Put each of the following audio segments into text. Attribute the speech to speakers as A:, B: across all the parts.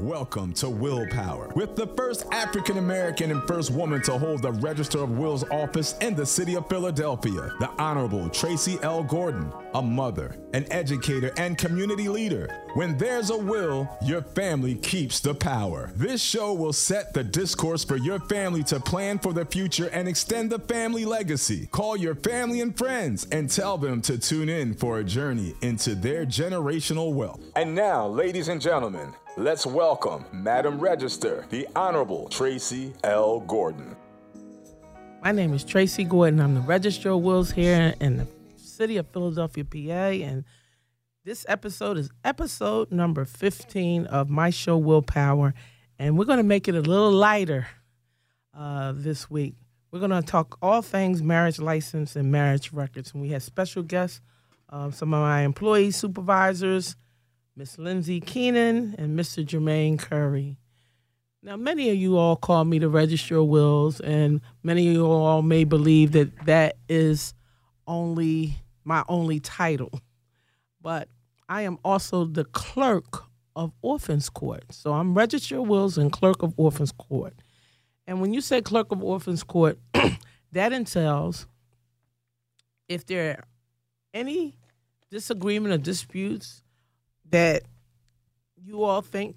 A: Welcome to Willpower, with the first African American and first woman to hold the Register of Wills office in the city of Philadelphia, the Honorable Tracey L. Gordon, a mother, an educator, and community leader. When there's a will, your family keeps the power. This show will set the discourse for your family to plan for the future and extend the family legacy. Call your family and friends and tell them to tune in for a journey into their generational wealth. And now, ladies and gentlemen, Let's welcome Madam Register, the Honorable Tracey L. Gordon.
B: My name is Tracey Gordon. I'm the Register of Wills here in the city of Philadelphia, PA. And this episode is episode number 15 of my show, Willpower. And we're going to make it a little lighter uh, this week. We're going to talk all things marriage license and marriage records. And we have special guests, uh, some of my employees, supervisors, Miss Lindsay Keenan, and Mr. Jermaine Curry. Now, many of you all call me the register Wills, and many of you all may believe that that is only my only title. But I am also the clerk of Orphans Court. So I'm register Wills and clerk of Orphans Court. And when you say clerk of Orphans Court, that entails if there are any disagreement or disputes that you all think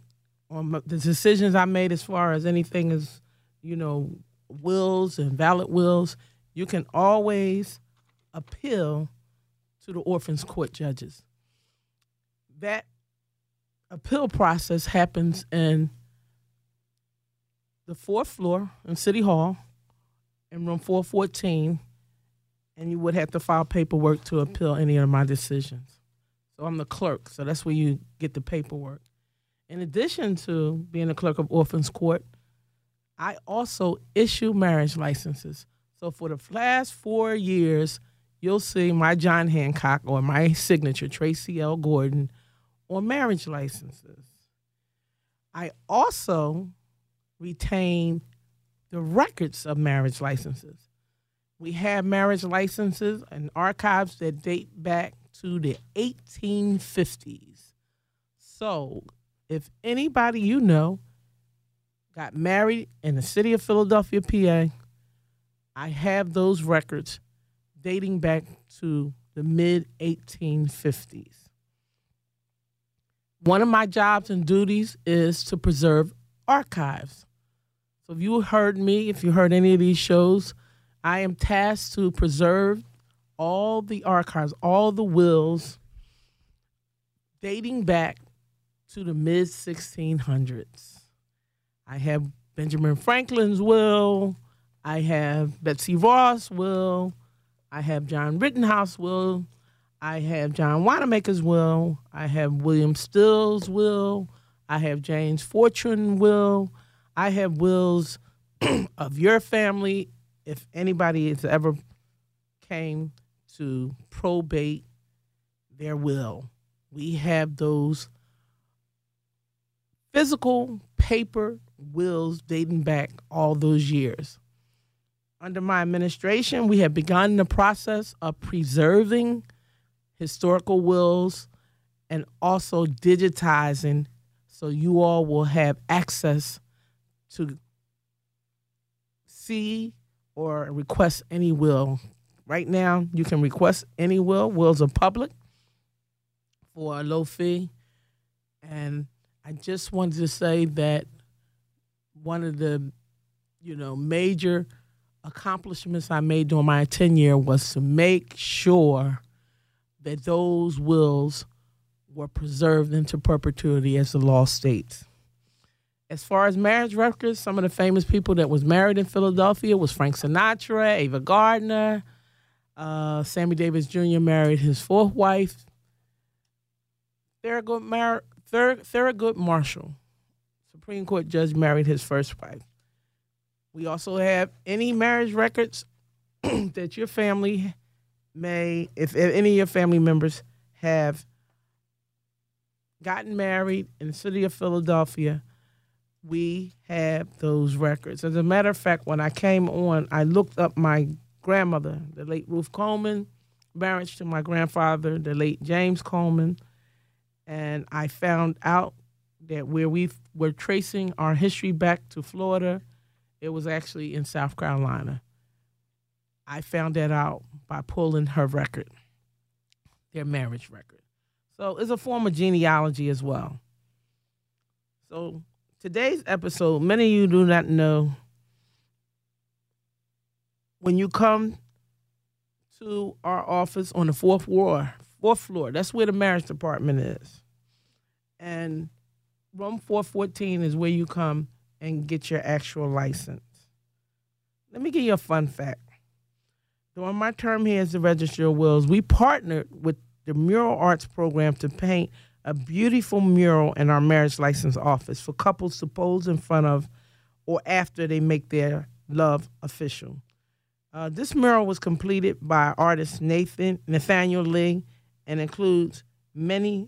B: on the decisions I made as far as anything as, you know, wills and valid wills, you can always appeal to the orphans court judges. That appeal process happens in the fourth floor in City Hall in room 414, and you would have to file paperwork to appeal any of my decisions. So I'm the clerk. So that's where you get the paperwork. In addition to being a clerk of orphans court, I also issue marriage licenses. So for the last four years, you'll see my John Hancock or my signature, Tracey L. Gordon, on marriage licenses. I also retain the records of marriage licenses. We have marriage licenses and archives that date back to the 1850s. So, if anybody you know got married in the city of Philadelphia, PA, I have those records dating back to the mid 1850s. One of my jobs and duties is to preserve archives. So if you heard me, if you heard any of these shows, I am tasked to preserve all the archives, all the wills dating back to the mid 1600s. I have Benjamin Franklin's will, I have Betsy Ross' will, I have John Rittenhouse' will, I have John Wanamaker's will, I have William Still's will, I have James Forten will, I have wills of your family if anybody has ever came to probate their will. We have those physical paper wills dating back all those years. Under my administration, we have begun the process of preserving historical wills and also digitizing so you all will have access to see or request any will Right now, you can request any will. Wills are public for a low fee. And I just wanted to say that one of the, you know, major accomplishments I made during my tenure was to make sure that those wills were preserved into perpetuity as the law states. As far as marriage records, some of the famous people that was married in Philadelphia was Frank Sinatra, Ava Gardner, uh, Sammy Davis Jr. married his fourth wife, Thurgood, Mar- Thur- Thurgood Marshall. Supreme Court judge married his first wife. We also have any marriage records that your family may, if, if any of your family members have gotten married in the city of Philadelphia, we have those records. As a matter of fact, when I came on, I looked up my grandmother, the late Ruth Coleman, marriage to my grandfather, the late James Coleman, and I found out that where we were tracing our history back to Florida, it was actually in South Carolina. I found that out by pulling her record, their marriage record. So it's a form of genealogy as well. So today's episode, many of you do not know when you come to our office on the fourth floor, fourth floor, that's where the marriage department is. And room 414 is where you come and get your actual license. Let me give you a fun fact. During my term here as the Registrar of Wills, we partnered with the Mural Arts Program to paint a beautiful mural in our marriage license office for couples to pose in front of or after they make their love official. Uh, this mural was completed by artist Nathan Nathaniel Lee and includes many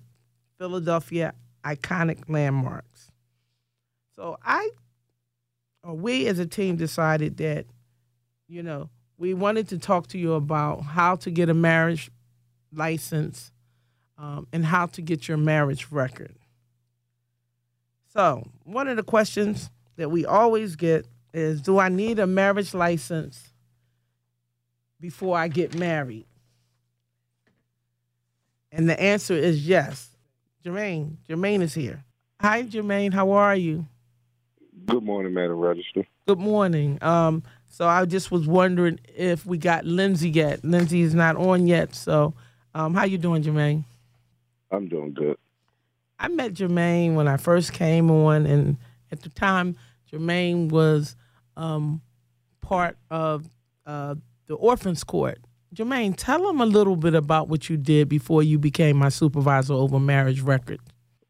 B: Philadelphia iconic landmarks. So I, or we as a team decided that, you know, we wanted to talk to you about how to get a marriage license um, and how to get your marriage record. So, one of the questions that we always get is Do I need a marriage license before I get married? And the answer is yes. Jermaine, Jermaine is here. Hi, Jermaine. How are you?
C: Good morning, Madam Register.
B: Good morning. Um, so I just was wondering if we got Lindsay yet. Lindsay is not on yet. So, um, how you doing, Jermaine?
C: I'm doing good.
B: I met Jermaine when I first came on, and at the time, Jermaine was um, part of uh, the Orphans Court. Jermaine, tell them a little bit about what you did before you became my supervisor over marriage records.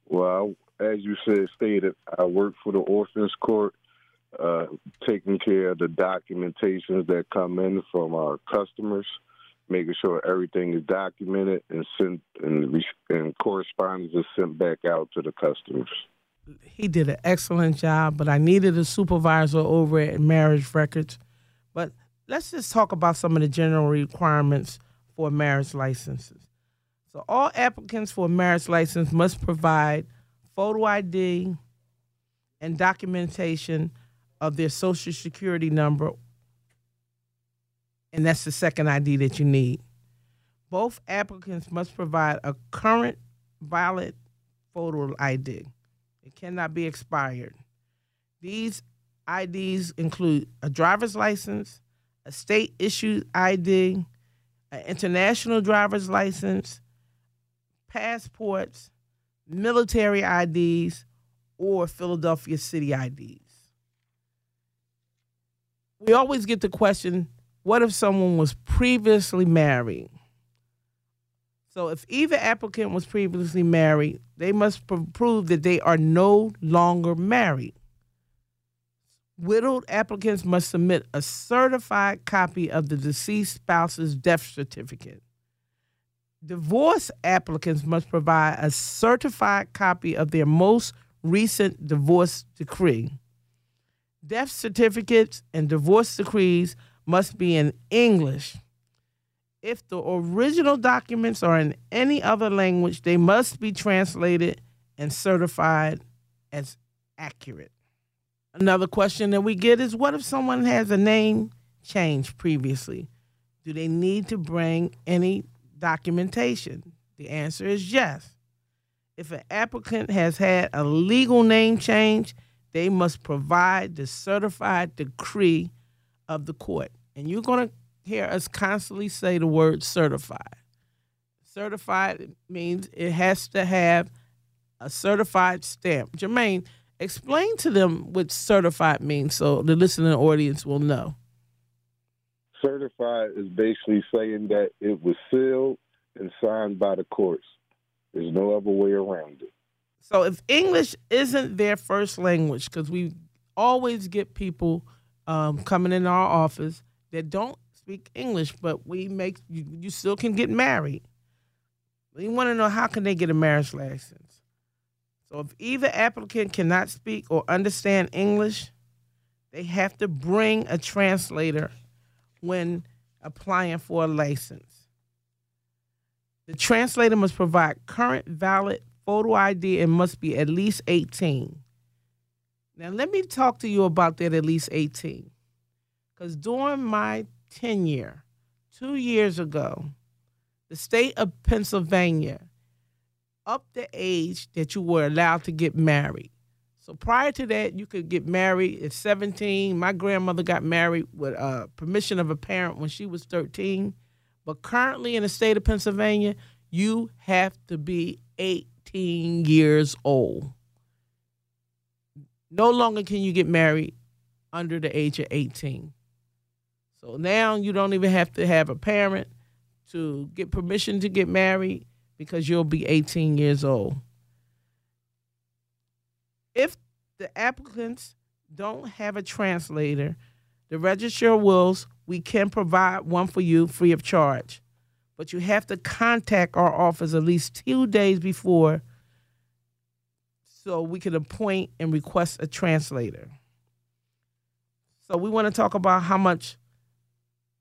C: Well, as you said, stated, I worked for the Orphans Court, uh, taking care of the documentations that come in from our customers, making sure everything is documented and sent and, and correspondence is sent back out to the customers.
B: He did an excellent job, but I needed a supervisor over at Marriage Records. But let's just talk about some of the general requirements for marriage licenses. So, all applicants for a marriage license must provide photo ID and documentation of their social security number, and that's the second ID that you need. Both applicants must provide a current valid photo ID. It cannot be expired. These IDs include a driver's license, a state issued ID, an international driver's license, passports, military IDs, or Philadelphia city IDs. We always get the question what if someone was previously married? So, if either applicant was previously married, they must prove that they are no longer married widowed applicants must submit a certified copy of the deceased spouse's death certificate. Divorce applicants must provide a certified copy of their most recent divorce decree. Death certificates and divorce decrees must be in English. If the original documents are in any other language, they must be translated and certified as accurate. Another question that we get is what if someone has a name change previously? Do they need to bring any documentation? The answer is yes. If an applicant has had a legal name change, they must provide the certified decree of the court. And you're going to hear us constantly say the word certified. Certified means it has to have a certified stamp. Jermaine, Explain to them what certified means so the listening audience will know.
C: Certified is basically saying that it was sealed and signed by the courts. There's no other way around it.
B: So if English isn't their first language, because we always get people um, coming in our office that don't speak English, but we make you, you still can get married. We want to know how can they get a marriage license. So if either applicant cannot speak or understand English, they have to bring a translator when applying for a license. The translator must provide current valid photo ID and must be at least 18. Now, let me talk to you about that at least 18. Because during my tenure, two years ago, the state of Pennsylvania upped the age that you were allowed to get married. So prior to that, you could get married at 17. My grandmother got married with uh, permission of a parent when she was 13. But currently in the state of Pennsylvania, you have to be 18 years old. No longer can you get married under the age of 18. So now you don't even have to have a parent to get permission to get married because you'll be 18 years old. If the applicants don't have a translator, the registrar Wills, we can provide one for you free of charge. But you have to contact our office at least two days before so we can appoint and request a translator. So we want to talk about how much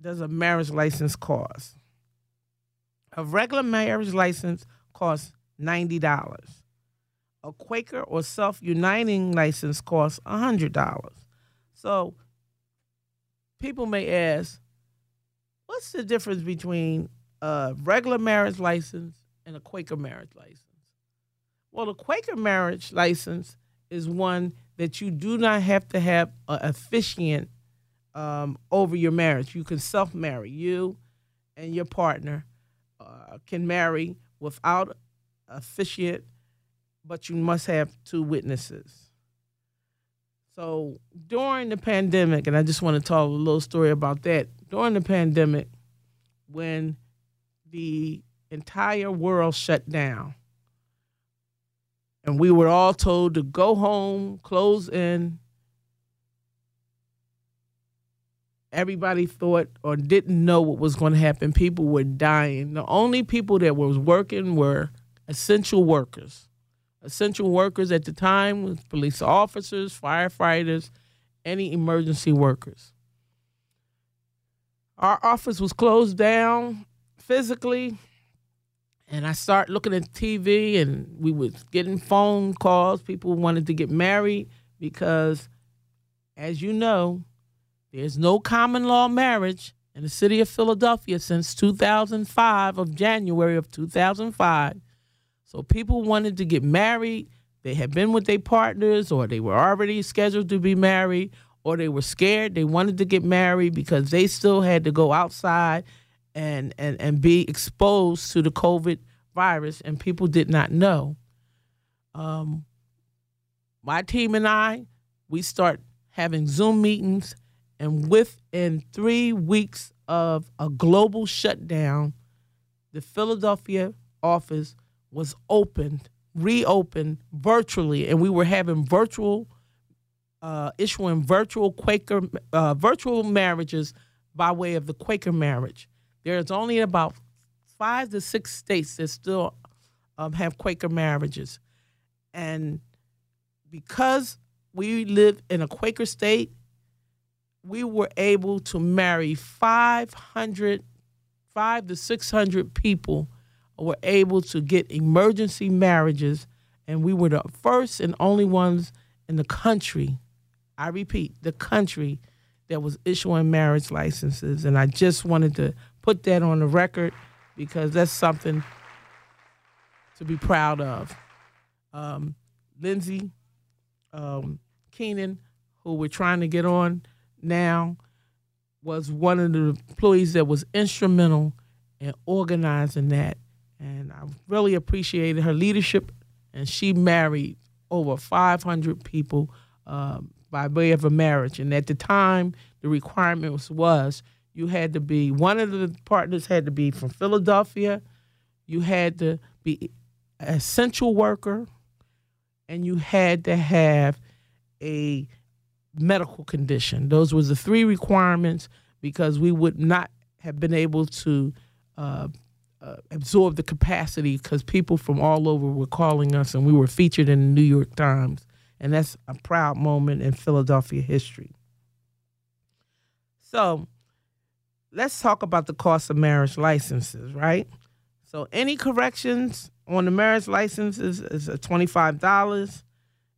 B: does a marriage license cost? A regular marriage license costs $90. A Quaker or self uniting license costs $100. So people may ask, what's the difference between a regular marriage license and a Quaker marriage license? Well, a Quaker marriage license is one that you do not have to have an officiant um, over your marriage. You can self marry. You and your partner can marry without officiate, but you must have two witnesses. So during the pandemic, and I just want to tell a little story about that. During the pandemic, when the entire world shut down, and we were all told to go home, close in, everybody thought or didn't know what was going to happen. People were dying. The only people that was working were essential workers. Essential workers at the time was police officers, firefighters, any emergency workers. Our office was closed down physically, and I started looking at TV, and we was getting phone calls. People wanted to get married because, as you know, there's no common law marriage in the city of Philadelphia since 2005 of January of 2005. So people wanted to get married. They had been with their partners or they were already scheduled to be married or they were scared. They wanted to get married because they still had to go outside and, and, and be exposed to the COVID virus and people did not know. Um, my team and I, we start having Zoom meetings and within three weeks of a global shutdown, the Philadelphia office was opened, reopened virtually, and we were having virtual, uh, issuing virtual Quaker, uh, virtual marriages by way of the Quaker marriage. There's only about five to six states that still um, have Quaker marriages. And because we live in a Quaker state, we were able to marry 500, five to 600 people were able to get emergency marriages. And we were the first and only ones in the country, I repeat, the country that was issuing marriage licenses. And I just wanted to put that on the record because that's something to be proud of. Um, Lindsay um, Keenan, who we're trying to get on, now was one of the employees that was instrumental in organizing that. And I really appreciated her leadership. And she married over 500 people um, by way of a marriage. And at the time, the requirement was, was you had to be, one of the partners had to be from Philadelphia. You had to be an essential worker. and you had to have a medical condition. Those were the three requirements because we would not have been able to uh, uh, absorb the capacity because people from all over were calling us and we were featured in the New York Times. And that's a proud moment in Philadelphia history. So let's talk about the cost of marriage licenses, right? So any corrections on the marriage licenses is $25.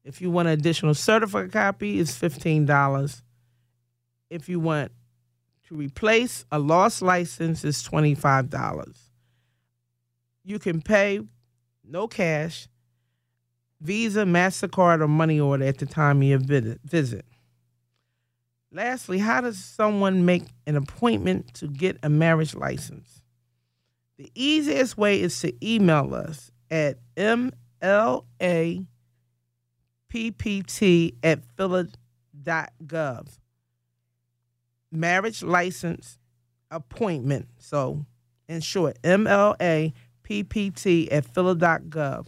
B: If you want an additional certificate copy, it's $15. If you want to replace a lost license, it's $25. You can pay no cash, Visa, MasterCard, or money order at the time of your visit. Lastly, how does someone make an appointment to get a marriage license? The easiest way is to email us at mlappt at phila.gov. Marriage license appointment. So, in short, MLA ppt at phila.gov.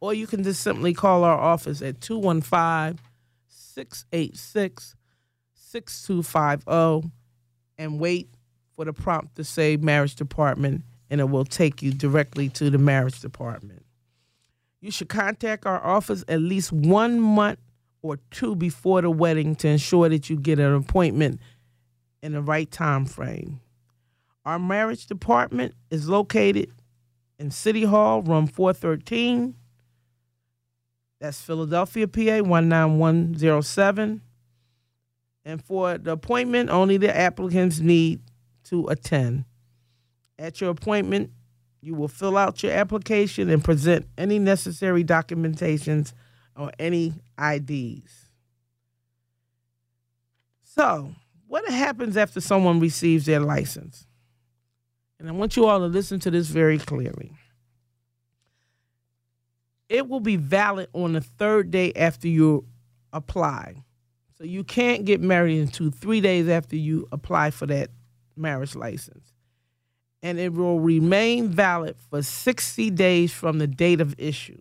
B: Or you can just simply call our office at 215 686 6250 and wait for the prompt to say marriage department, and it will take you directly to the marriage department. You should contact our office at least one month or two before the wedding to ensure that you get an appointment in the right time frame. Our marriage department is located in City Hall, room 413. That's Philadelphia, PA 19107. And for the appointment, only the applicants need to attend. At your appointment, you will fill out your application and present any necessary documentations or any IDs. So, what happens after someone receives their license? And I want you all to listen to this very clearly. It will be valid on the third day after you apply. So you can't get married until three days after you apply for that marriage license. And it will remain valid for 60 days from the date of issue.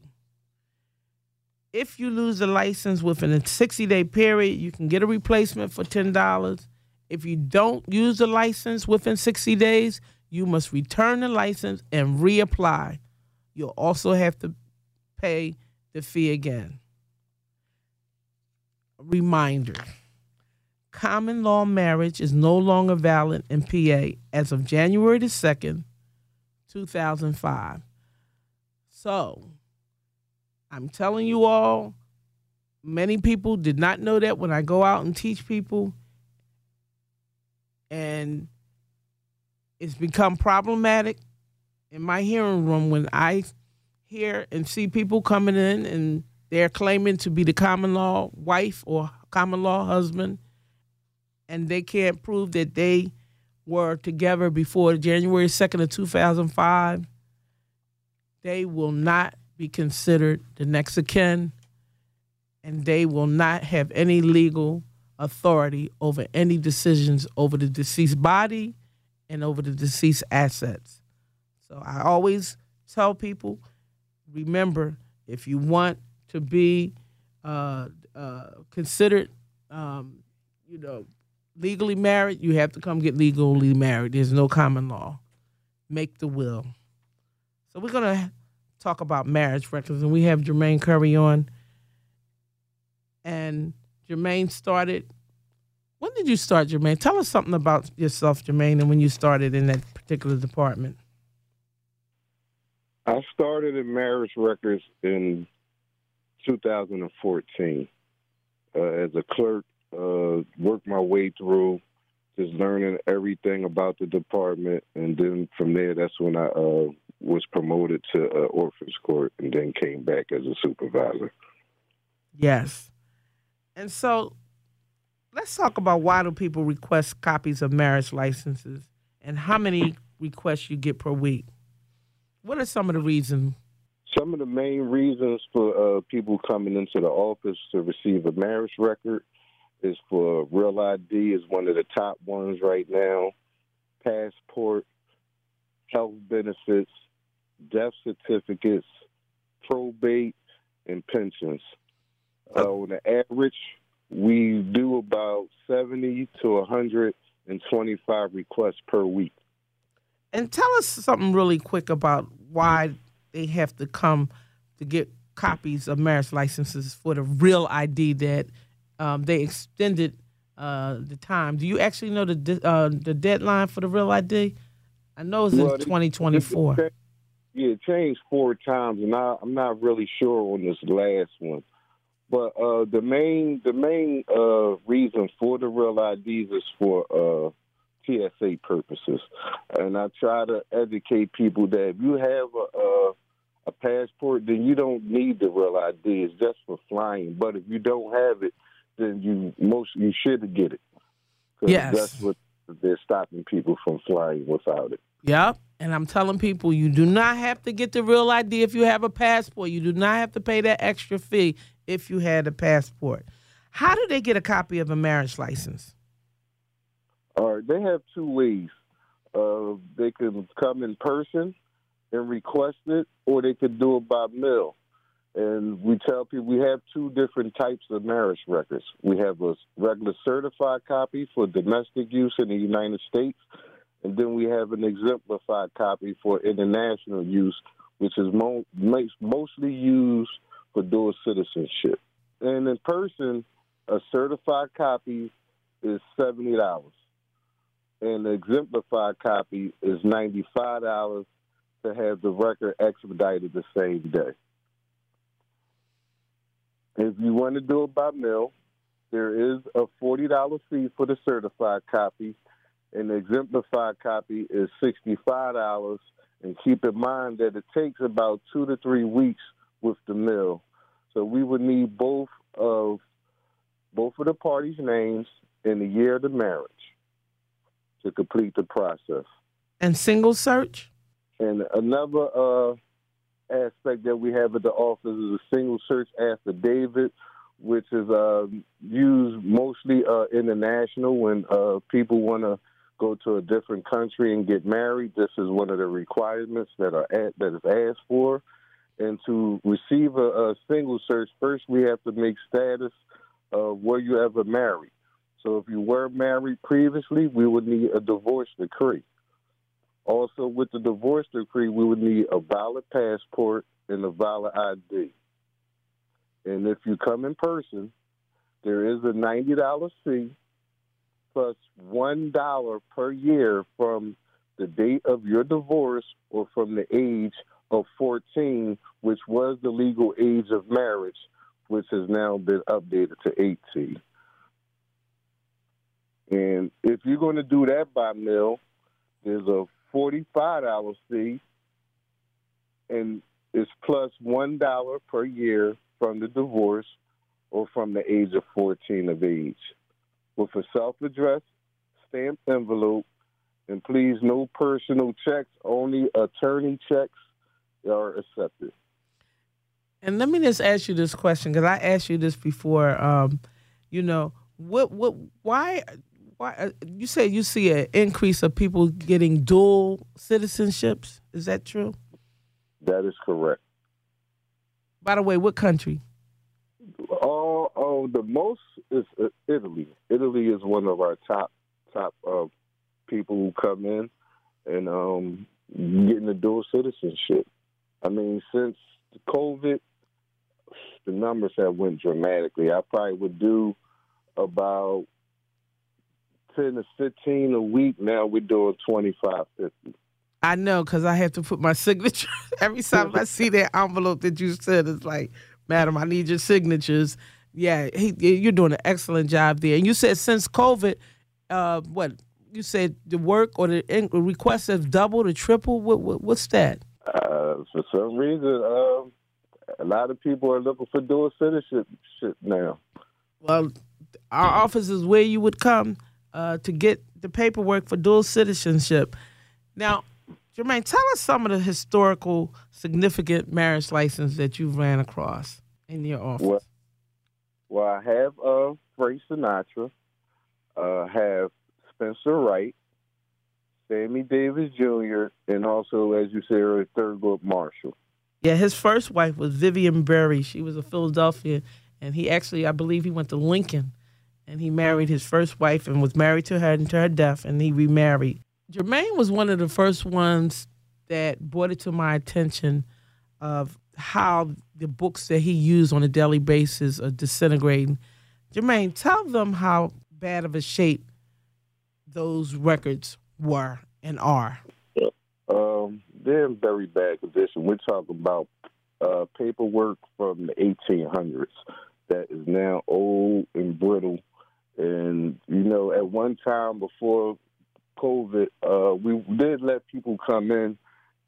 B: If you lose the license within a 60 day period, you can get a replacement for $10. If you don't use the license within 60 days, you must return the license and reapply. You'll also have to pay the fee again. Reminder common law marriage is no longer valid in PA as of January the 2nd, 2005. So, I'm telling you all, many people did not know that when I go out and teach people. And it's become problematic in my hearing room when I hear and see people coming in and they're claiming to be the common law wife or common law husband, and they can't prove that they were together before January 2nd of 2005, they will not be considered the next of kin, and they will not have any legal authority over any decisions over the deceased body and over the deceased assets. So I always tell people remember, if you want to be uh, uh, considered, um, you know, legally married, you have to come get legally married. There's no common law. Make the will. So we're gonna talk about marriage records, and we have Jermaine Curry on. And Jermaine started when did you start, Jermaine? Tell us something about yourself, Jermaine, and when you started in that particular department.
C: I started in marriage records in 2014 uh, as a clerk. Uh, worked my way through, just learning everything about the department, and then from there, that's when I uh, was promoted to uh, Orphans Court, and then came back as a supervisor.
B: Yes, and so let's talk about why do people request copies of marriage licenses and how many requests you get per week. What are some of the reasons?
C: Some of the main reasons for uh, people coming into the office to receive a marriage record is for Real ID is one of the top ones right now. Passport, health benefits, death certificates, probate, and pensions. Uh, on the average, we do about 70 to 125 requests per week.
B: And tell us something really quick about why they have to come to get copies of marriage licenses for the real ID that um, they extended uh, the time. Do you actually know the de- uh, the deadline for the real ID? I know it's well, in 2024.
C: Yeah, it changed four times, and I, I'm not really sure on this last one. But uh, the main the main uh, reason for the real IDs is for uh, TSA purposes, and I try to educate people that if you have a, a, a passport, then you don't need the real ID. It's just for flying. But if you don't have it, then you most you should get it.
B: Yes,
C: that's what they're stopping people from flying without it.
B: Yep. And I'm telling people you do not have to get the real ID if you have a passport. You do not have to pay that extra fee if you had a passport. How do they get a copy of a marriage license?
C: All right, they have two ways. Uh, they can come in person and request it, or they could do it by mail. And we tell people we have two different types of marriage records. We have a regular certified copy for domestic use in the United States, and then we have an exemplified copy for international use, which is mo- mostly used for dual citizenship. And in person, a certified copy is seventy dollars, and the exemplified copy is ninety five dollars to have the record expedited the same day. If you want to do it by mail, there is a forty dollar fee for the certified copy, and the exemplified copy is sixty five dollars. And keep in mind that it takes about two to three weeks with the mail. So we would need both of both of the parties' names and the year of the marriage to complete the process.
B: And single search?
C: And another uh, aspect that we have at the office is a single search affidavit, which is uh, used mostly uh, international when uh, people want to go to a different country and get married. This is one of the requirements that are at, that is asked for. And to receive a, a single search, first we have to make status of were you ever married. So if you were married previously, we would need a divorce decree. Also, with the divorce decree, we would need a valid passport and a valid ID. And if you come in person, there is a $90 fee plus 1 per year from the date of your divorce or from the age of 14, which was the legal age of marriage, which has now been updated to 18. And if you're going to do that by mail, there's a $45 fee, and it's plus 1 per year from the divorce or from the age of 14 of age. With a self addressed stamped envelope, and please no personal checks, only attorney checks are accepted.
B: And let me just ask you this question because I asked you this before. Um, you know, what, what, why why uh, you say you see an increase of people getting dual citizenships? Is that true?
C: That is correct.
B: By the way, what country?
C: Oh, oh the most is uh, Italy. Italy is one of our top top uh, people who come in and um, getting the dual citizenship. I mean, since COVID, the numbers have went dramatically. I probably would do about 10 to 15 a week. Now we're doing 25, 50.
B: I know because I have to put my signature. Every time I see that envelope that you said, it's like, madam, I need your signatures. Yeah, he, you're doing an excellent job there. And you said since COVID, uh, what you said the work or the requests have doubled or tripled. What, what what's that?
C: Uh, for some reason, uh, a lot of people are looking for dual citizenship now.
B: Well, our office is where you would come uh, to get the paperwork for dual citizenship. Now, Jermaine, tell us some of the historical significant marriage license that you've ran across in your office.
C: Well, well I have uh, Frank Sinatra, uh, have Spencer Wright, Sammy Davis Jr., and also, as you said, Thurgood Marshall.
B: Yeah, his first wife was Vivian Burey. She was a Philadelphia, and he actually, I believe, he went to Lincoln, and he married his first wife and was married to her until her death, and he remarried. Jermaine was one of the first ones that brought it to my attention of how the books that he used on a daily basis are disintegrating. Jermaine, tell them how bad of a shape those records were and are.
C: Um, they're in very bad condition. We're talking about uh, paperwork from the 1800s that is now old and brittle. And, you know, at one time before COVID, uh, we did let people come in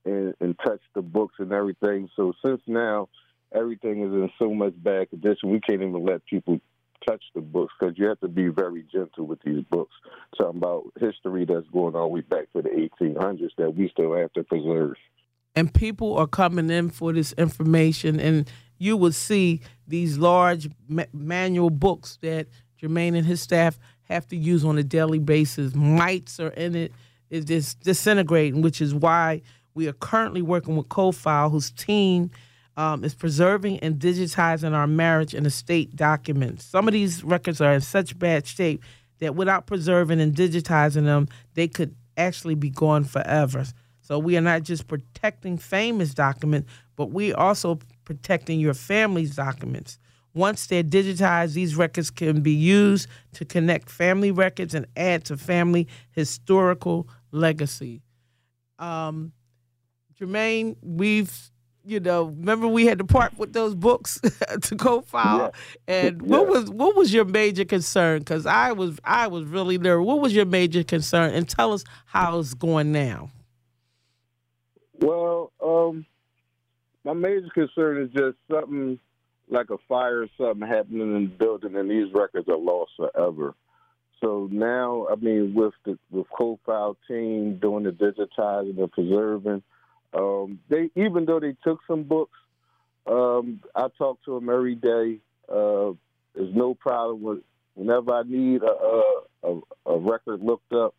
C: and, and touch the books and everything. So since now everything is in so much bad condition, we can't even let people touch the books because you have to be very gentle with these books. Talking about history that's going all the way back to the 1800s that we still have to preserve.
B: And people are coming in for this information, and you will see these large ma- manual books that Jermaine and his staff have to use on a daily basis. Mites are in it. Just disintegrating, which is why we are currently working with Kofile, whose team um, is preserving and digitizing our marriage and estate documents. Some of these records are in such bad shape that without preserving and digitizing them, they could actually be gone forever. So we are not just protecting famous documents, but we also protecting your family's documents. Once they're digitized, these records can be used to connect family records and add to family historical legacy. Um, Jermaine, we've you know, remember we had to part with those books to Kofile. Yeah. And what was what was your major concern? Because I was I was really nervous. What was your major concern? And tell us how it's going now.
C: Well, um, my major concern is just something like a fire or something happening in the building, and these records are lost forever. So now, I mean, with the with Kofile team doing the digitizing and preserving um, they even though they took some books, um, I talk to them every day. Uh, there's no problem with whenever I need a, a, a record looked up,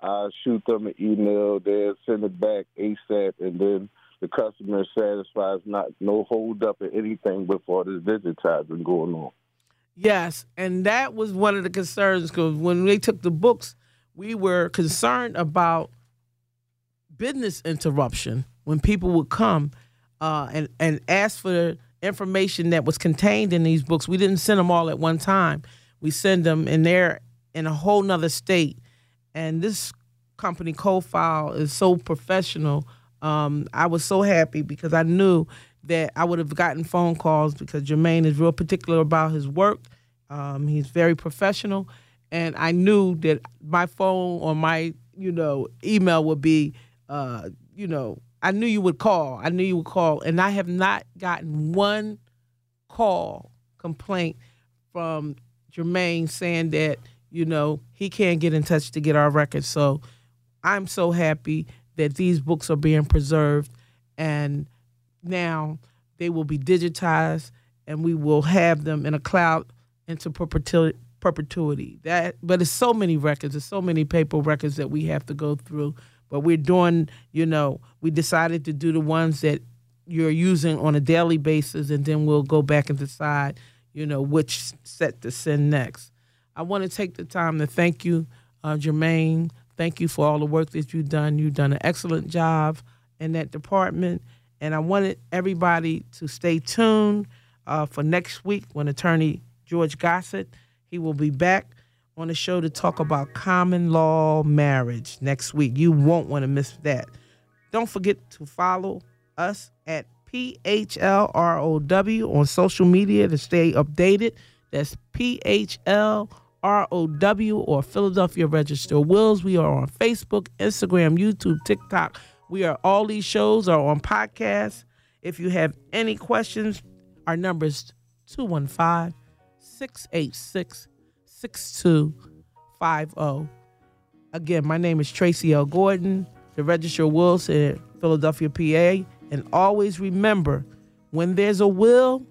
C: I shoot them an email. They send it back ASAP, and then the customer is satisfied. Not no hold up or anything before this digitizing going on.
B: Yes, and that was one of the concerns because when they took the books, we were concerned about business interruption when people would come uh, and and ask for information that was contained in these books. We didn't send them all at one time. We send them, and they're in a whole nother state. And this company, Kofile, is so professional. Um, I was so happy because I knew that I would have gotten phone calls because Jermaine is real particular about his work. Um, he's very professional, and I knew that my phone or my you know email would be uh, you know I knew you would call. I knew you would call, and I have not gotten one call complaint from Jermaine saying that you know he can't get in touch to get our records. So I'm so happy that these books are being preserved, and now they will be digitized, and we will have them in a cloud into perpetuity. That, but it's so many records. There's so many paper records that we have to go through but we're doing, you know, we decided to do the ones that you're using on a daily basis, and then we'll go back and decide, you know, which set to send next. I want to take the time to thank you, uh, Jermaine. Thank you for all the work that you've done. You've done an excellent job in that department. And I wanted everybody to stay tuned uh, for next week when attorney George Gossett, he will be back on the show to talk about common law marriage next week. You won't want to miss that. Don't forget to follow us at PHLROW on social media to stay updated. That's PHLROW or Philadelphia Register Wills. We are on Facebook, Instagram, YouTube, TikTok. We are all these shows are on podcasts. If you have any questions, our number is 215 686 6250. Again, my name is Tracey L. Gordon, the Register Wills in Philadelphia, PA. And always remember when there's a will,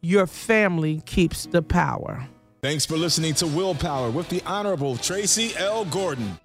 B: your family keeps the power.
A: Thanks for listening to Willpower with the Honorable Tracey L. Gordon.